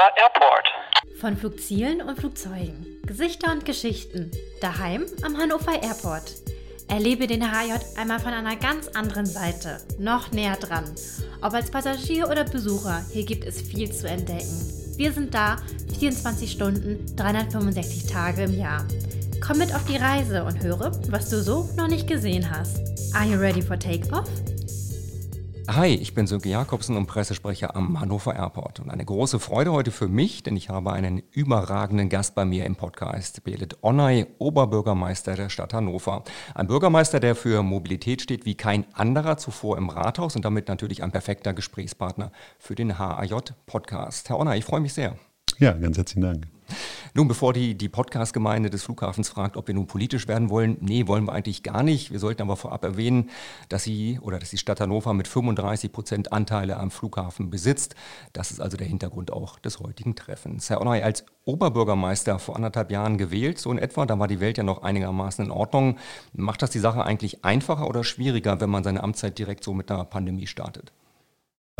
Hannover Airport. Von Flugzielen und Flugzeugen, Gesichter und Geschichten, daheim am Hannover Airport. Erlebe den HJ einmal von einer ganz anderen Seite, noch näher dran. Ob als Passagier oder Besucher, hier gibt es viel zu entdecken. Wir sind da 24 Stunden, 365 Tage im Jahr. Komm mit auf die Reise und höre, was du so noch nicht gesehen hast. Are you ready for takeoff? Hi, ich bin Sönke Jakobsen und Pressesprecher am Hannover Airport. Und eine große Freude heute für mich, denn ich habe einen überragenden Gast bei mir im Podcast, Belit Onay, Oberbürgermeister der Stadt Hannover. Ein Bürgermeister, der für Mobilität steht wie kein anderer zuvor im Rathaus und damit natürlich ein perfekter Gesprächspartner für den HAJ-Podcast. Herr Onay, ich freue mich sehr. Ja, ganz herzlichen Dank. Nun, bevor die, die Podcast-Gemeinde des Flughafens fragt, ob wir nun politisch werden wollen, nee, wollen wir eigentlich gar nicht. Wir sollten aber vorab erwähnen, dass sie oder dass die Stadt Hannover mit 35 Prozent Anteile am Flughafen besitzt. Das ist also der Hintergrund auch des heutigen Treffens. Herr Onay, als Oberbürgermeister vor anderthalb Jahren gewählt, so in etwa, da war die Welt ja noch einigermaßen in Ordnung. Macht das die Sache eigentlich einfacher oder schwieriger, wenn man seine Amtszeit direkt so mit einer Pandemie startet?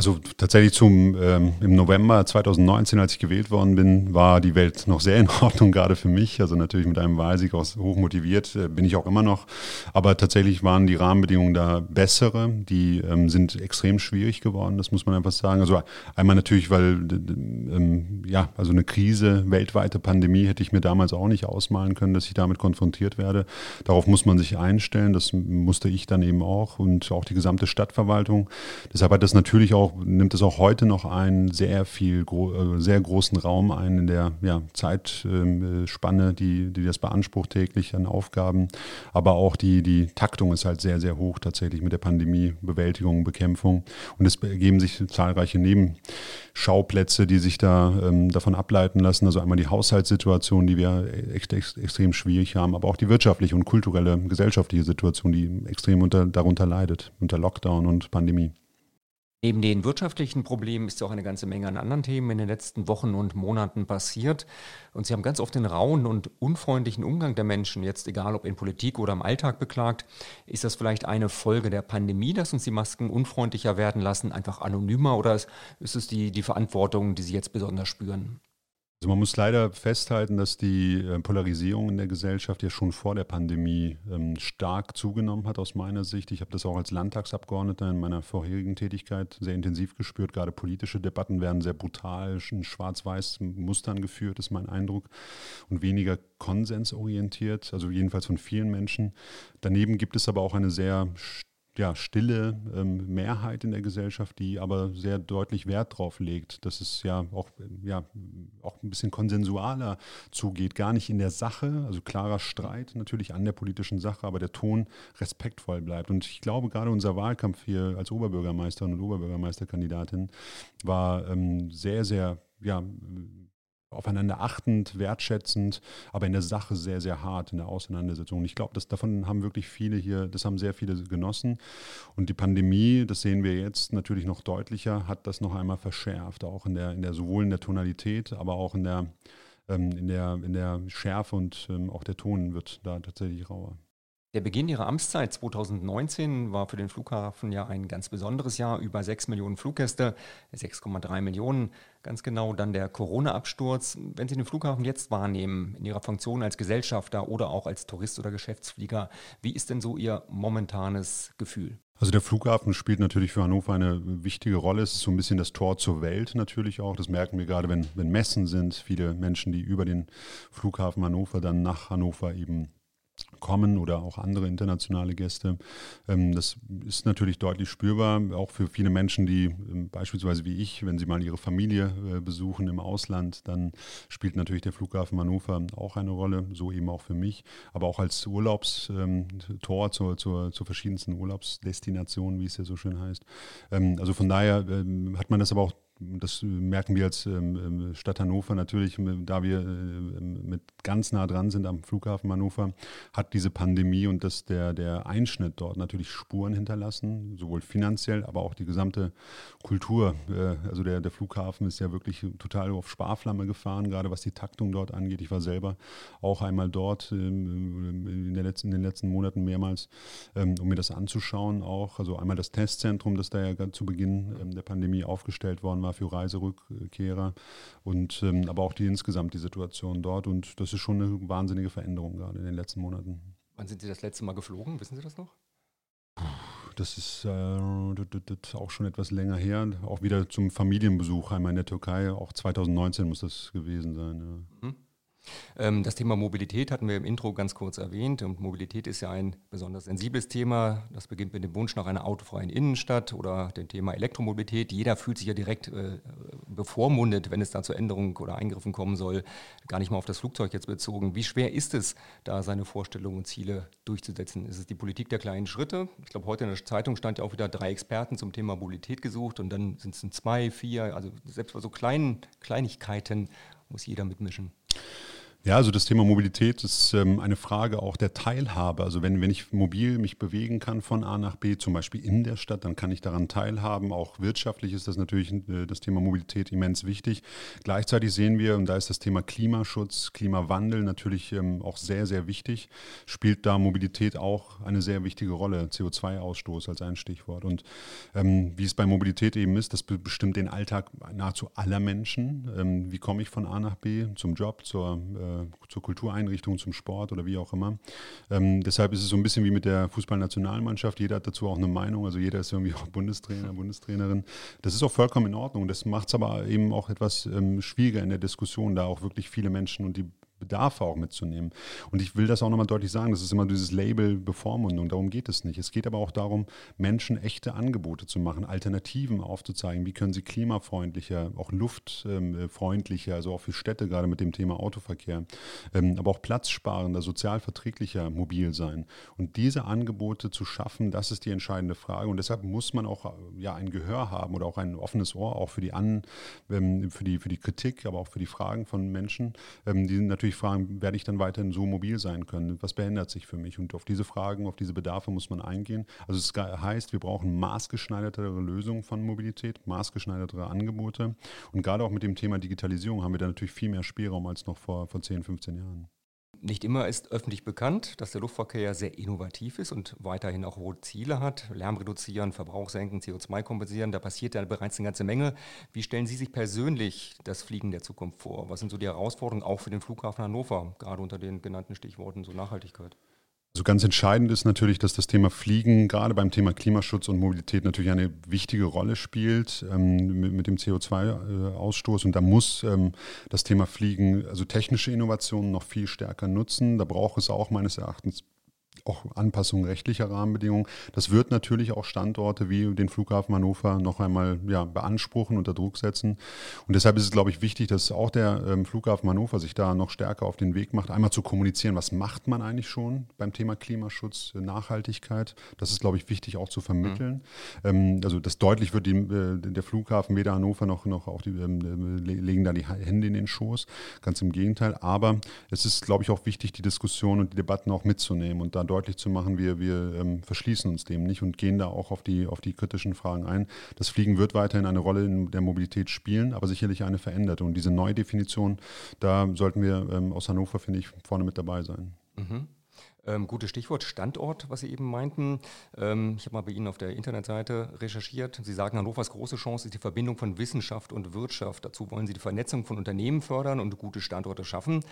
Also tatsächlich zum ähm, im November 2019, als ich gewählt worden bin, war die Welt noch sehr in Ordnung, gerade für mich. Also natürlich mit einem Wahlsieg aus hochmotiviert äh, bin ich auch immer noch. Aber tatsächlich waren die Rahmenbedingungen da bessere. Die ähm, sind extrem schwierig geworden, das muss man einfach sagen. Also einmal natürlich, weil ähm, ja, also eine Krise, weltweite Pandemie hätte ich mir damals auch nicht ausmalen können, dass ich damit konfrontiert werde. Darauf muss man sich einstellen. Das musste ich dann eben auch und auch die gesamte Stadtverwaltung. Deshalb hat das natürlich auch auch, nimmt es auch heute noch einen sehr viel, äh, sehr großen Raum ein in der ja, Zeitspanne, die, die das beansprucht täglich an Aufgaben. Aber auch die, die Taktung ist halt sehr, sehr hoch tatsächlich mit der Pandemie, Bewältigung, Bekämpfung. Und es ergeben sich zahlreiche Nebenschauplätze, die sich da ähm, davon ableiten lassen. Also einmal die Haushaltssituation, die wir echt, echt, extrem schwierig haben, aber auch die wirtschaftliche und kulturelle, gesellschaftliche Situation, die extrem unter, darunter leidet, unter Lockdown und Pandemie. Neben den wirtschaftlichen Problemen ist ja auch eine ganze Menge an anderen Themen in den letzten Wochen und Monaten passiert. Und Sie haben ganz oft den rauen und unfreundlichen Umgang der Menschen, jetzt egal ob in Politik oder im Alltag beklagt. Ist das vielleicht eine Folge der Pandemie, dass uns die Masken unfreundlicher werden lassen, einfach anonymer oder ist es die, die Verantwortung, die Sie jetzt besonders spüren? Also man muss leider festhalten, dass die äh, Polarisierung in der Gesellschaft ja schon vor der Pandemie ähm, stark zugenommen hat aus meiner Sicht. Ich habe das auch als Landtagsabgeordneter in meiner vorherigen Tätigkeit sehr intensiv gespürt. Gerade politische Debatten werden sehr brutal in schwarz-weiß Mustern geführt, ist mein Eindruck, und weniger konsensorientiert, also jedenfalls von vielen Menschen. Daneben gibt es aber auch eine sehr ja, stille ähm, Mehrheit in der Gesellschaft, die aber sehr deutlich Wert darauf legt, dass es ja auch, ja auch ein bisschen konsensualer zugeht. Gar nicht in der Sache, also klarer Streit natürlich an der politischen Sache, aber der Ton respektvoll bleibt. Und ich glaube, gerade unser Wahlkampf hier als Oberbürgermeisterin und Oberbürgermeisterkandidatin war ähm, sehr, sehr ja, aufeinander achtend, wertschätzend, aber in der Sache sehr, sehr hart in der Auseinandersetzung. Und ich glaube, davon haben wirklich viele hier, das haben sehr viele genossen. Und die Pandemie, das sehen wir jetzt natürlich noch deutlicher, hat das noch einmal verschärft, auch in der, in der sowohl in der Tonalität, aber auch in der, ähm, in der, in der Schärfe und ähm, auch der Ton wird da tatsächlich rauer. Der Beginn Ihrer Amtszeit 2019 war für den Flughafen ja ein ganz besonderes Jahr. Über 6 Millionen Fluggäste, 6,3 Millionen ganz genau. Dann der Corona-Absturz. Wenn Sie den Flughafen jetzt wahrnehmen, in Ihrer Funktion als Gesellschafter oder auch als Tourist oder Geschäftsflieger, wie ist denn so Ihr momentanes Gefühl? Also der Flughafen spielt natürlich für Hannover eine wichtige Rolle. Es ist so ein bisschen das Tor zur Welt natürlich auch. Das merken wir gerade, wenn, wenn Messen sind. Viele Menschen, die über den Flughafen Hannover dann nach Hannover eben kommen oder auch andere internationale Gäste. Ähm, das ist natürlich deutlich spürbar, auch für viele Menschen, die ähm, beispielsweise wie ich, wenn sie mal ihre Familie äh, besuchen im Ausland, dann spielt natürlich der Flughafen Hannover auch eine Rolle, so eben auch für mich, aber auch als Urlaubstor ähm, zur, zur, zur verschiedensten Urlaubsdestinationen, wie es ja so schön heißt. Also von daher hat man das aber auch das merken wir als ähm, ähm, Stadt Hannover natürlich, da wir äh, mit ganz nah dran sind am Flughafen Hannover, hat diese Pandemie und das, der, der Einschnitt dort natürlich Spuren hinterlassen, sowohl finanziell, aber auch die gesamte Kultur. Äh, also der, der Flughafen ist ja wirklich total auf Sparflamme gefahren, gerade was die Taktung dort angeht. Ich war selber auch einmal dort ähm, in, der letzten, in den letzten Monaten mehrmals, um mir das anzuschauen auch. Also einmal das Testzentrum, das da ja zu Beginn der Pandemie aufgestellt worden war, Thema für Reiserückkehrer und ähm, aber auch die insgesamt die Situation dort. Und das ist schon eine wahnsinnige Veränderung gerade in den letzten Monaten. Wann sind Sie das letzte Mal geflogen? Wissen Sie das noch? Das ist äh, auch schon etwas länger her. Auch wieder zum Familienbesuch einmal in der Türkei. Auch 2019 muss das gewesen sein. Ja. Mhm. Ähm, das Thema Mobilität hatten wir im Intro ganz kurz erwähnt. Und Mobilität ist ja ein besonders sensibles Thema. Das beginnt mit dem Wunsch nach einer autofreien Innenstadt oder dem Thema Elektromobilität. Jeder fühlt sich ja direkt äh, bevormundet, wenn es da zu Änderungen oder Eingriffen kommen soll. Gar nicht mal auf das Flugzeug jetzt bezogen. Wie schwer ist es, da seine Vorstellungen und Ziele durchzusetzen? Ist es die Politik der kleinen Schritte? Ich glaube, heute in der Zeitung stand ja auch wieder drei Experten zum Thema Mobilität gesucht und dann sind es zwei, vier, also selbst bei so kleinen Kleinigkeiten muss jeder mitmischen. Ja, also das Thema Mobilität ist ähm, eine Frage auch der Teilhabe. Also wenn, wenn ich mobil mich bewegen kann von A nach B, zum Beispiel in der Stadt, dann kann ich daran teilhaben. Auch wirtschaftlich ist das natürlich äh, das Thema Mobilität immens wichtig. Gleichzeitig sehen wir, und da ist das Thema Klimaschutz, Klimawandel natürlich ähm, auch sehr, sehr wichtig, spielt da Mobilität auch eine sehr wichtige Rolle. CO2-Ausstoß als ein Stichwort. Und ähm, wie es bei Mobilität eben ist, das bestimmt den Alltag nahezu aller Menschen. Ähm, wie komme ich von A nach B zum Job, zur äh, zur Kultureinrichtung, zum Sport oder wie auch immer. Ähm, deshalb ist es so ein bisschen wie mit der Fußballnationalmannschaft. Jeder hat dazu auch eine Meinung. Also jeder ist irgendwie auch Bundestrainer, Bundestrainerin. Das ist auch vollkommen in Ordnung. Das macht es aber eben auch etwas ähm, schwieriger in der Diskussion, da auch wirklich viele Menschen und die Bedarfe auch mitzunehmen. Und ich will das auch nochmal deutlich sagen, das ist immer dieses Label Bevormundung, darum geht es nicht. Es geht aber auch darum, Menschen echte Angebote zu machen, Alternativen aufzuzeigen, wie können sie klimafreundlicher, auch luftfreundlicher, also auch für Städte gerade mit dem Thema Autoverkehr, ähm, aber auch platzsparender, sozial verträglicher mobil sein. Und diese Angebote zu schaffen, das ist die entscheidende Frage. Und deshalb muss man auch ja, ein Gehör haben oder auch ein offenes Ohr, auch für die, An, ähm, für die, für die Kritik, aber auch für die Fragen von Menschen, ähm, die natürlich natürlich fragen, werde ich dann weiterhin so mobil sein können? Was behindert sich für mich? Und auf diese Fragen, auf diese Bedarfe muss man eingehen. Also es heißt, wir brauchen maßgeschneidertere Lösungen von Mobilität, maßgeschneidertere Angebote. Und gerade auch mit dem Thema Digitalisierung haben wir da natürlich viel mehr Spielraum als noch vor, vor 10, 15 Jahren. Nicht immer ist öffentlich bekannt, dass der Luftverkehr sehr innovativ ist und weiterhin auch hohe Ziele hat. Lärm reduzieren, Verbrauch senken, CO2 kompensieren, da passiert ja bereits eine ganze Menge. Wie stellen Sie sich persönlich das Fliegen der Zukunft vor? Was sind so die Herausforderungen auch für den Flughafen Hannover, gerade unter den genannten Stichworten so Nachhaltigkeit? Also ganz entscheidend ist natürlich, dass das Thema Fliegen gerade beim Thema Klimaschutz und Mobilität natürlich eine wichtige Rolle spielt ähm, mit, mit, dem CO2-Ausstoß. Und da muss ähm, das Thema Fliegen, also technische Innovationen noch viel stärker nutzen. Da braucht es auch meines Erachtens auch Anpassungen rechtlicher Rahmenbedingungen. Das wird natürlich auch Standorte wie den Flughafen Hannover noch einmal ja, beanspruchen, unter Druck setzen. Und deshalb ist es, glaube ich, wichtig, dass auch der ähm, Flughafen Hannover sich da noch stärker auf den Weg macht, einmal zu kommunizieren, was macht man eigentlich schon beim Thema Klimaschutz, äh, Nachhaltigkeit. Das ist, glaube ich, wichtig auch zu vermitteln. Mhm. Ähm, also das deutlich wird die, äh, der Flughafen weder Hannover noch, noch auch die ähm, legen da die Hände in den Schoß. Ganz im Gegenteil. Aber es ist, glaube ich, auch wichtig, die Diskussion und die Debatten auch mitzunehmen und da deutlich zu machen, wir, wir ähm, verschließen uns dem nicht und gehen da auch auf die, auf die kritischen Fragen ein. Das Fliegen wird weiterhin eine Rolle in der Mobilität spielen, aber sicherlich eine veränderte. Und diese Neudefinition, da sollten wir ähm, aus Hannover, finde ich, vorne mit dabei sein. Mhm. Ähm, gutes Stichwort Standort, was Sie eben meinten. Ähm, ich habe mal bei Ihnen auf der Internetseite recherchiert. Sie sagen, Hannovers große Chance ist die Verbindung von Wissenschaft und Wirtschaft. Dazu wollen Sie die Vernetzung von Unternehmen fördern und gute Standorte schaffen.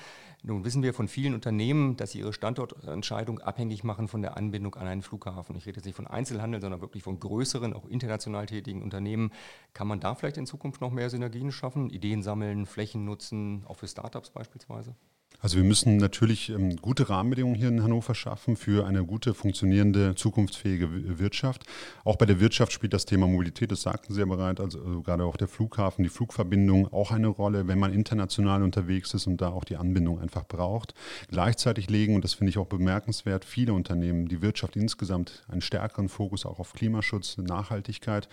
Nun wissen wir von vielen Unternehmen, dass sie ihre Standortentscheidung abhängig machen von der Anbindung an einen Flughafen. Ich rede jetzt nicht von Einzelhandel, sondern wirklich von größeren, auch international tätigen Unternehmen. Kann man da vielleicht in Zukunft noch mehr Synergien schaffen, Ideen sammeln, Flächen nutzen, auch für Startups beispielsweise? Also wir müssen natürlich ähm, gute Rahmenbedingungen hier in Hannover schaffen für eine gute, funktionierende, zukunftsfähige Wirtschaft. Auch bei der Wirtschaft spielt das Thema Mobilität, das sagten Sie ja bereits, also, also gerade auch der Flughafen, die Flugverbindung auch eine Rolle, wenn man international unterwegs ist und da auch die Anbindung einfach braucht. Gleichzeitig legen, und das finde ich auch bemerkenswert, viele Unternehmen, die Wirtschaft insgesamt einen stärkeren Fokus auch auf Klimaschutz, Nachhaltigkeit.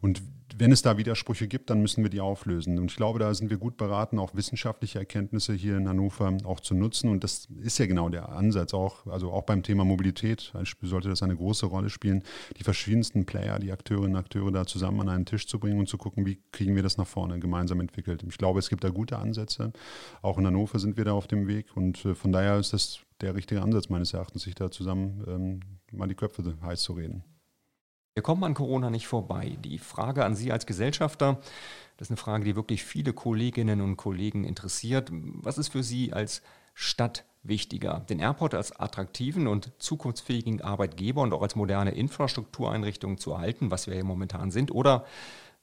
Und wenn es da Widersprüche gibt, dann müssen wir die auflösen. Und ich glaube, da sind wir gut beraten, auch wissenschaftliche Erkenntnisse hier in Hannover auch zu nutzen. Und das ist ja genau der Ansatz auch, also auch beim Thema Mobilität sollte das eine große Rolle spielen, die verschiedensten Player, die Akteurinnen und Akteure da zusammen an einen Tisch zu bringen und zu gucken, wie kriegen wir das nach vorne gemeinsam entwickelt. Ich glaube, es gibt da gute Ansätze. Auch in Hannover sind wir da auf dem Weg. Und äh, von daher ist das der richtige Ansatz meines Erachtens, sich da zusammen ähm, mal die Köpfe heiß zu reden. Wir kommen an Corona nicht vorbei. Die Frage an Sie als Gesellschafter, das ist eine Frage, die wirklich viele Kolleginnen und Kollegen interessiert. Was ist für Sie als Stadt wichtiger? Den Airport als attraktiven und zukunftsfähigen Arbeitgeber und auch als moderne Infrastruktureinrichtung zu erhalten, was wir hier momentan sind, oder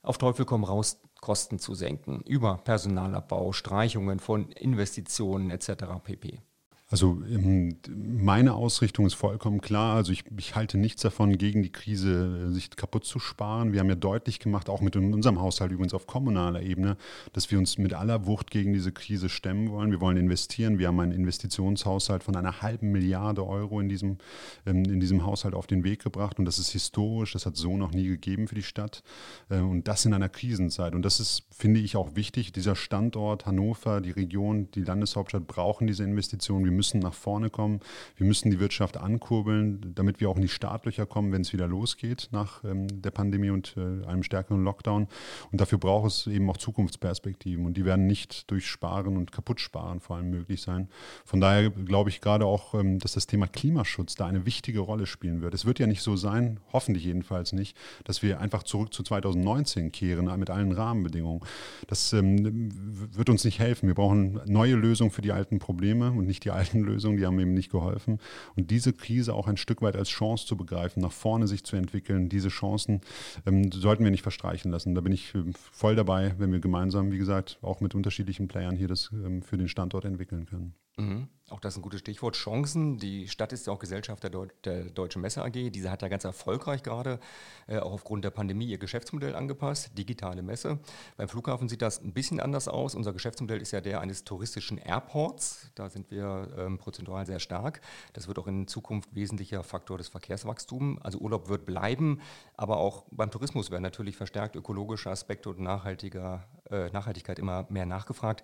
auf Teufel komm raus Kosten zu senken über Personalabbau, Streichungen von Investitionen etc. pp. Also ähm, meine Ausrichtung ist vollkommen klar. Also ich, ich, halte nichts davon, gegen die Krise äh, sich kaputt zu sparen. Wir haben ja deutlich gemacht, auch mit unserem Haushalt übrigens auf kommunaler Ebene, dass wir uns mit aller Wucht gegen diese Krise stemmen wollen. Wir wollen investieren. Wir haben einen Investitionshaushalt von einer halben Milliarde Euro in diesem, ähm, in diesem Haushalt auf den Weg gebracht. Und das ist historisch. Das hat so noch nie gegeben für die Stadt. Äh, und das in einer Krisenzeit. Und das ist, finde ich, auch wichtig. Dieser Standort Hannover, die Region, die Landeshauptstadt brauchen diese Investitionen. Wir müssen nach vorne kommen. Wir müssen die Wirtschaft ankurbeln, damit wir auch in die Startlöcher kommen, wenn es wieder losgeht nach ähm, der Pandemie und äh, einem stärkeren Lockdown. Und dafür braucht es eben auch Zukunftsperspektiven. Und die werden nicht durch Sparen und Kaputtsparen vor allem möglich sein. Von daher glaube ich gerade auch, ähm, dass das Thema Klimaschutz da eine wichtige Rolle spielen wird. Es wird ja nicht so sein, hoffentlich jedenfalls nicht, dass wir einfach zurück zu 2019 kehren mit allen Rahmenbedingungen. Das ähm, wird uns nicht helfen. Wir brauchen neue Lösungen für die alten Probleme und nicht die alten Lösungen, die haben ihm nicht geholfen. Und diese Krise auch ein Stück weit als Chance zu begreifen, nach vorne sich zu entwickeln, diese Chancen ähm, sollten wir nicht verstreichen lassen. Da bin ich ähm, voll dabei, wenn wir gemeinsam, wie gesagt, auch mit unterschiedlichen Playern hier das ähm, für den Standort entwickeln können. Mhm. Auch das ist ein gutes Stichwort. Chancen. Die Stadt ist ja auch Gesellschaft der, Deu der Deutschen Messe AG. Diese hat ja ganz erfolgreich gerade, äh, auch aufgrund der Pandemie, ihr Geschäftsmodell angepasst. Digitale Messe. Beim Flughafen sieht das ein bisschen anders aus. Unser Geschäftsmodell ist ja der eines touristischen Airports. Da sind wir ähm, prozentual sehr stark. Das wird auch in Zukunft wesentlicher Faktor des Verkehrswachstums. Also Urlaub wird bleiben, aber auch beim Tourismus werden natürlich verstärkt ökologische Aspekte und nachhaltiger, äh, Nachhaltigkeit immer mehr nachgefragt.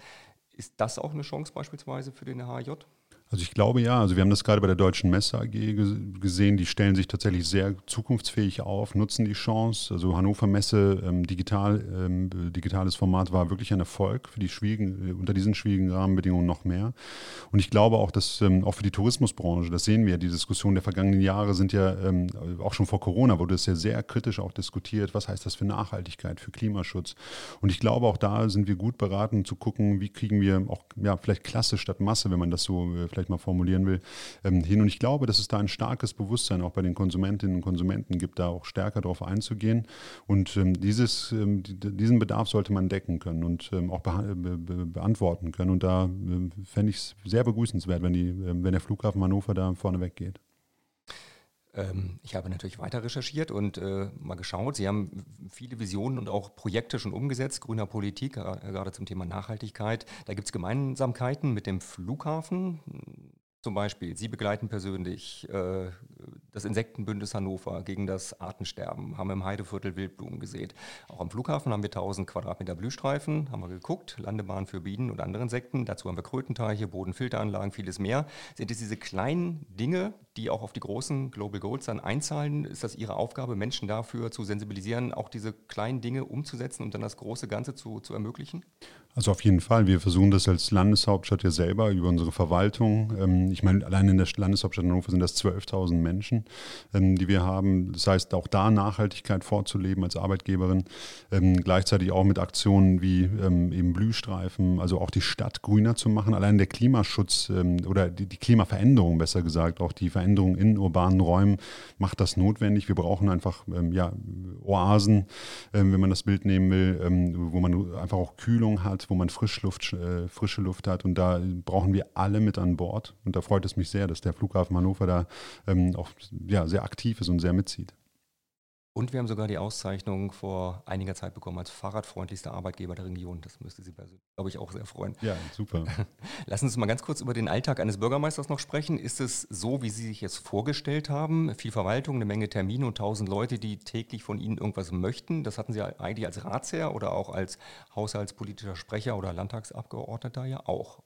Ist das auch eine Chance beispielsweise für den HJ? Also ich glaube ja, also wir haben das gerade bei der Deutschen Messe AG gesehen, die stellen sich tatsächlich sehr zukunftsfähig auf, nutzen die Chance. Also Hannover Messe, ähm, digital, ähm, digitales Format war wirklich ein Erfolg für die schwierigen, äh, unter diesen schwierigen Rahmenbedingungen noch mehr. Und ich glaube auch, dass ähm, auch für die Tourismusbranche, das sehen wir, die Diskussionen der vergangenen Jahre sind ja ähm, auch schon vor Corona wurde es ja sehr kritisch auch diskutiert. Was heißt das für Nachhaltigkeit, für Klimaschutz? Und ich glaube auch da sind wir gut beraten zu gucken, wie kriegen wir auch ja, vielleicht Klasse statt Masse, wenn man das so äh, vielleicht vielleicht mal formulieren will, ähm, hin. Und ich glaube, dass es da ein starkes Bewusstsein auch bei den Konsumentinnen und Konsumenten gibt, da auch stärker darauf einzugehen. Und ähm, dieses, ähm, diesen Bedarf sollte man decken können und auch be be beantworten können. Und da fände ich es sehr begrüßenswert, wenn, die, wenn der Flughafen Hannover da vorne weggeht. Ähm, ich habe natürlich weiter recherchiert und äh, mal geschaut. Sie haben viele Visionen und auch Projekte schon umgesetzt, grüner Politik, gerade zum Thema Nachhaltigkeit. Da gibt es Gemeinsamkeiten mit dem Flughafen. Zum Beispiel, Sie begleiten persönlich äh, das Insektenbündnis Hannover gegen das Artensterben, haben im Heideviertel Wildblumen gesät. Auch am Flughafen haben wir 1000 Quadratmeter Blühstreifen, haben wir geguckt, Landebahn für Bienen und andere Insekten. Dazu haben wir Krötenteiche, Bodenfilteranlagen, vieles mehr. Sind es diese kleinen Dinge, die auch auf die großen Global Goals dann einzahlen? Ist das Ihre Aufgabe, Menschen dafür zu sensibilisieren, auch diese kleinen Dinge umzusetzen und dann das große Ganze zu, zu ermöglichen? Also auf jeden Fall. Wir versuchen das als Landeshauptstadt ja selber über unsere Verwaltung. Ähm, ich meine, allein in der Landeshauptstadt Hannover sind das 12.000 Menschen, ähm, die wir haben. Das heißt, auch da Nachhaltigkeit vorzuleben als Arbeitgeberin. Ähm, gleichzeitig auch mit Aktionen wie eben Blühstreifen, also auch die Stadt grüner zu machen. Allein der Klimaschutz oder die, Klimaveränderung, besser gesagt, auch die Veränderung in urbanen Räumen macht das notwendig. Wir brauchen einfach ja, Oasen, wenn man das Bild nehmen will, wo man einfach auch Kühlung hat wo man Frischluft, äh, frische Luft hat. Und da brauchen wir alle mit an Bord. Und da freut es mich sehr, dass der Flughafen Hannover da ähm, auch ja, sehr aktiv ist und sehr mitzieht. Und wir haben sogar die Auszeichnung vor einiger Zeit bekommen als fahrradfreundlichster Arbeitgeber der Region. Das müsste Sie, glaube ich, auch sehr freuen. Ja, super. Lassen Sie uns mal ganz kurz über den Alltag eines Bürgermeisters noch sprechen. Ist es so, wie Sie sich es vorgestellt haben? Viel Verwaltung, eine Menge Termine und tausend Leute, die täglich von Ihnen irgendwas möchten. Das hatten Sie eigentlich als Ratsherr oder auch als haushaltspolitischer Sprecher oder Landtagsabgeordneter ja auch.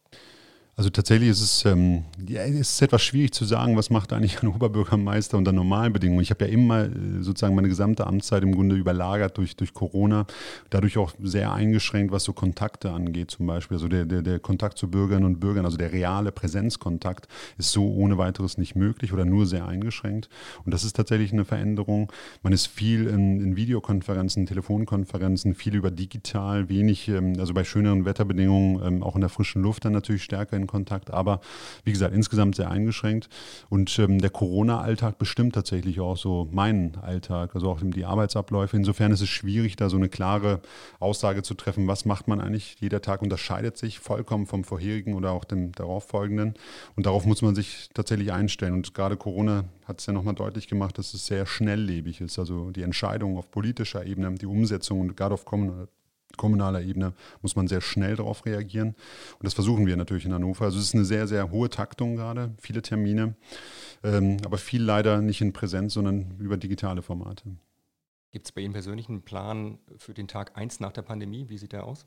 Also tatsächlich ist es, ähm, ja, es ist etwas schwierig zu sagen, was macht eigentlich ein Oberbürgermeister unter normalen Bedingungen. Ich habe ja immer äh, sozusagen meine gesamte Amtszeit im Grunde überlagert durch, durch Corona, dadurch auch sehr eingeschränkt, was so Kontakte angeht zum Beispiel. Also der, der, der Kontakt zu Bürgerinnen und Bürgern, also der reale Präsenzkontakt ist so ohne weiteres nicht möglich oder nur sehr eingeschränkt. Und das ist tatsächlich eine Veränderung. Man ist viel in, in Videokonferenzen, Telefonkonferenzen, viel über digital, wenig, ähm, also bei schöneren Wetterbedingungen, ähm, auch in der frischen Luft dann natürlich stärker in Kontakt, aber wie gesagt, insgesamt sehr eingeschränkt. Und ähm, der Corona-Alltag bestimmt tatsächlich auch so meinen Alltag, also auch die Arbeitsabläufe. Insofern ist es schwierig, da so eine klare Aussage zu treffen, was macht man eigentlich. Jeder Tag unterscheidet sich vollkommen vom vorherigen oder auch dem darauffolgenden. Und darauf muss man sich tatsächlich einstellen. Und gerade Corona hat es ja nochmal deutlich gemacht, dass es sehr schnelllebig ist. Also die Entscheidungen auf politischer Ebene, die Umsetzung und gerade auf kommunaler Ebene muss man sehr schnell darauf reagieren. Und das versuchen wir natürlich in Hannover. Also es ist eine sehr, sehr hohe Taktung gerade, viele Termine, ähm, aber viel leider nicht in Präsenz, sondern über digitale Formate. Gibt es bei Ihnen persönlich einen Plan für den Tag 1 nach der Pandemie? Wie sieht der aus?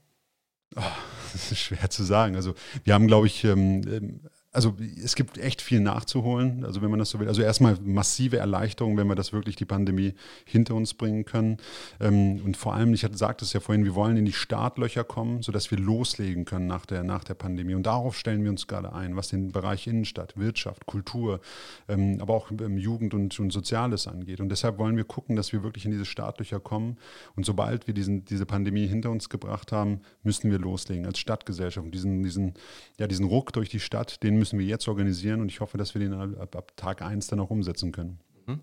Oh, das ist schwer zu sagen. Also wir haben, glaube ich, ähm, ähm also es gibt echt viel nachzuholen, also wenn man das so will. Also erstmal massive Erleichterung, wenn wir das wirklich die Pandemie hinter uns bringen können. Ähm, und vor allem, ich hatte sagte es ja vorhin, wir wollen in die Startlöcher kommen, sodass wir loslegen können nach der, nach der Pandemie. Und darauf stellen wir uns gerade ein, was den Bereich Innenstadt, Wirtschaft, Kultur, ähm, aber auch ähm, Jugend und, und Soziales angeht. Und deshalb wollen wir gucken, dass wir wirklich in diese Startlöcher kommen. Und sobald wir diesen, diese Pandemie hinter uns gebracht haben, müssen wir loslegen als Stadtgesellschaft. Und diesen, diesen, ja, diesen Ruck durch die Stadt, den müssen wir jetzt organisieren und ich hoffe, dass wir den ab, ab Tag 1 dann auch umsetzen können. Mhm.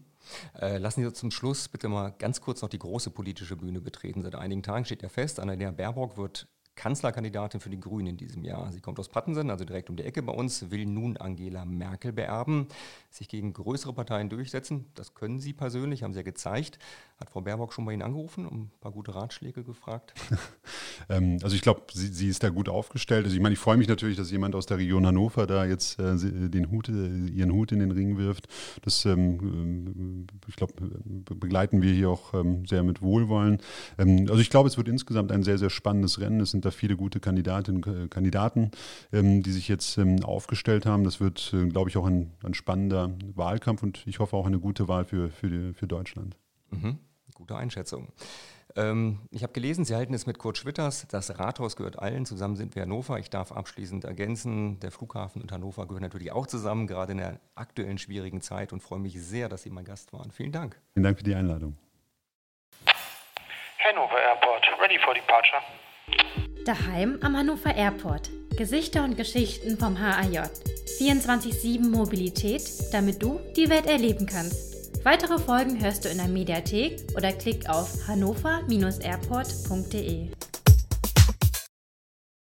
Äh, lassen Sie uns zum Schluss bitte mal ganz kurz noch die große politische Bühne betreten. Seit einigen Tagen steht ja fest, Annalena Baerbock wird Kanzlerkandidatin für die Grünen in diesem Jahr. Sie kommt aus Pattensen, also direkt um die Ecke bei uns, will nun Angela Merkel beerben, sich gegen größere Parteien durchsetzen. Das können Sie persönlich, haben Sie ja gezeigt. Hat Frau Baerbock schon bei Ihnen angerufen, um ein paar gute Ratschläge gefragt? ähm, also ich glaube, sie, sie, ist da gut aufgestellt. Also ich meine, ich freue mich natürlich, dass jemand aus der Region Hannover da jetzt äh, den Hut, äh, ihren Hut in den Ring wirft. Das, ähm, äh, ich glaube, begleiten wir hier auch ähm, sehr mit Wohlwollen. Ähm, also ich glaube, es wird insgesamt ein sehr, sehr spannendes Rennen. Es sind da viele gute Kandidatinnen und äh, Kandidaten, ähm, die sich jetzt ähm, aufgestellt haben. Das wird, äh, glaube ich, auch ein, ein, spannender Wahlkampf und ich hoffe auch eine gute Wahl für, für, die, für Deutschland. Mhm. Gute Einschätzung. Ähm, ich habe gelesen, Sie halten es mit Kurt Schwitters. Das Rathaus gehört allen. Zusammen sind wir Hannover. Ich darf abschließend ergänzen, der Flughafen und Hannover gehören natürlich auch zusammen, gerade in der aktuellen schwierigen Zeit und freue mich sehr, dass Sie mein Gast waren. Vielen Dank. Vielen Dank für die Einladung. Hannover Airport, ready for departure. Daheim am Hannover Airport. Gesichter und Geschichten vom HAJ. 24-7 Mobilität, damit du die Welt erleben kannst. Weitere Folgen hörst du in der Mediathek oder klick auf hannover-airport.de.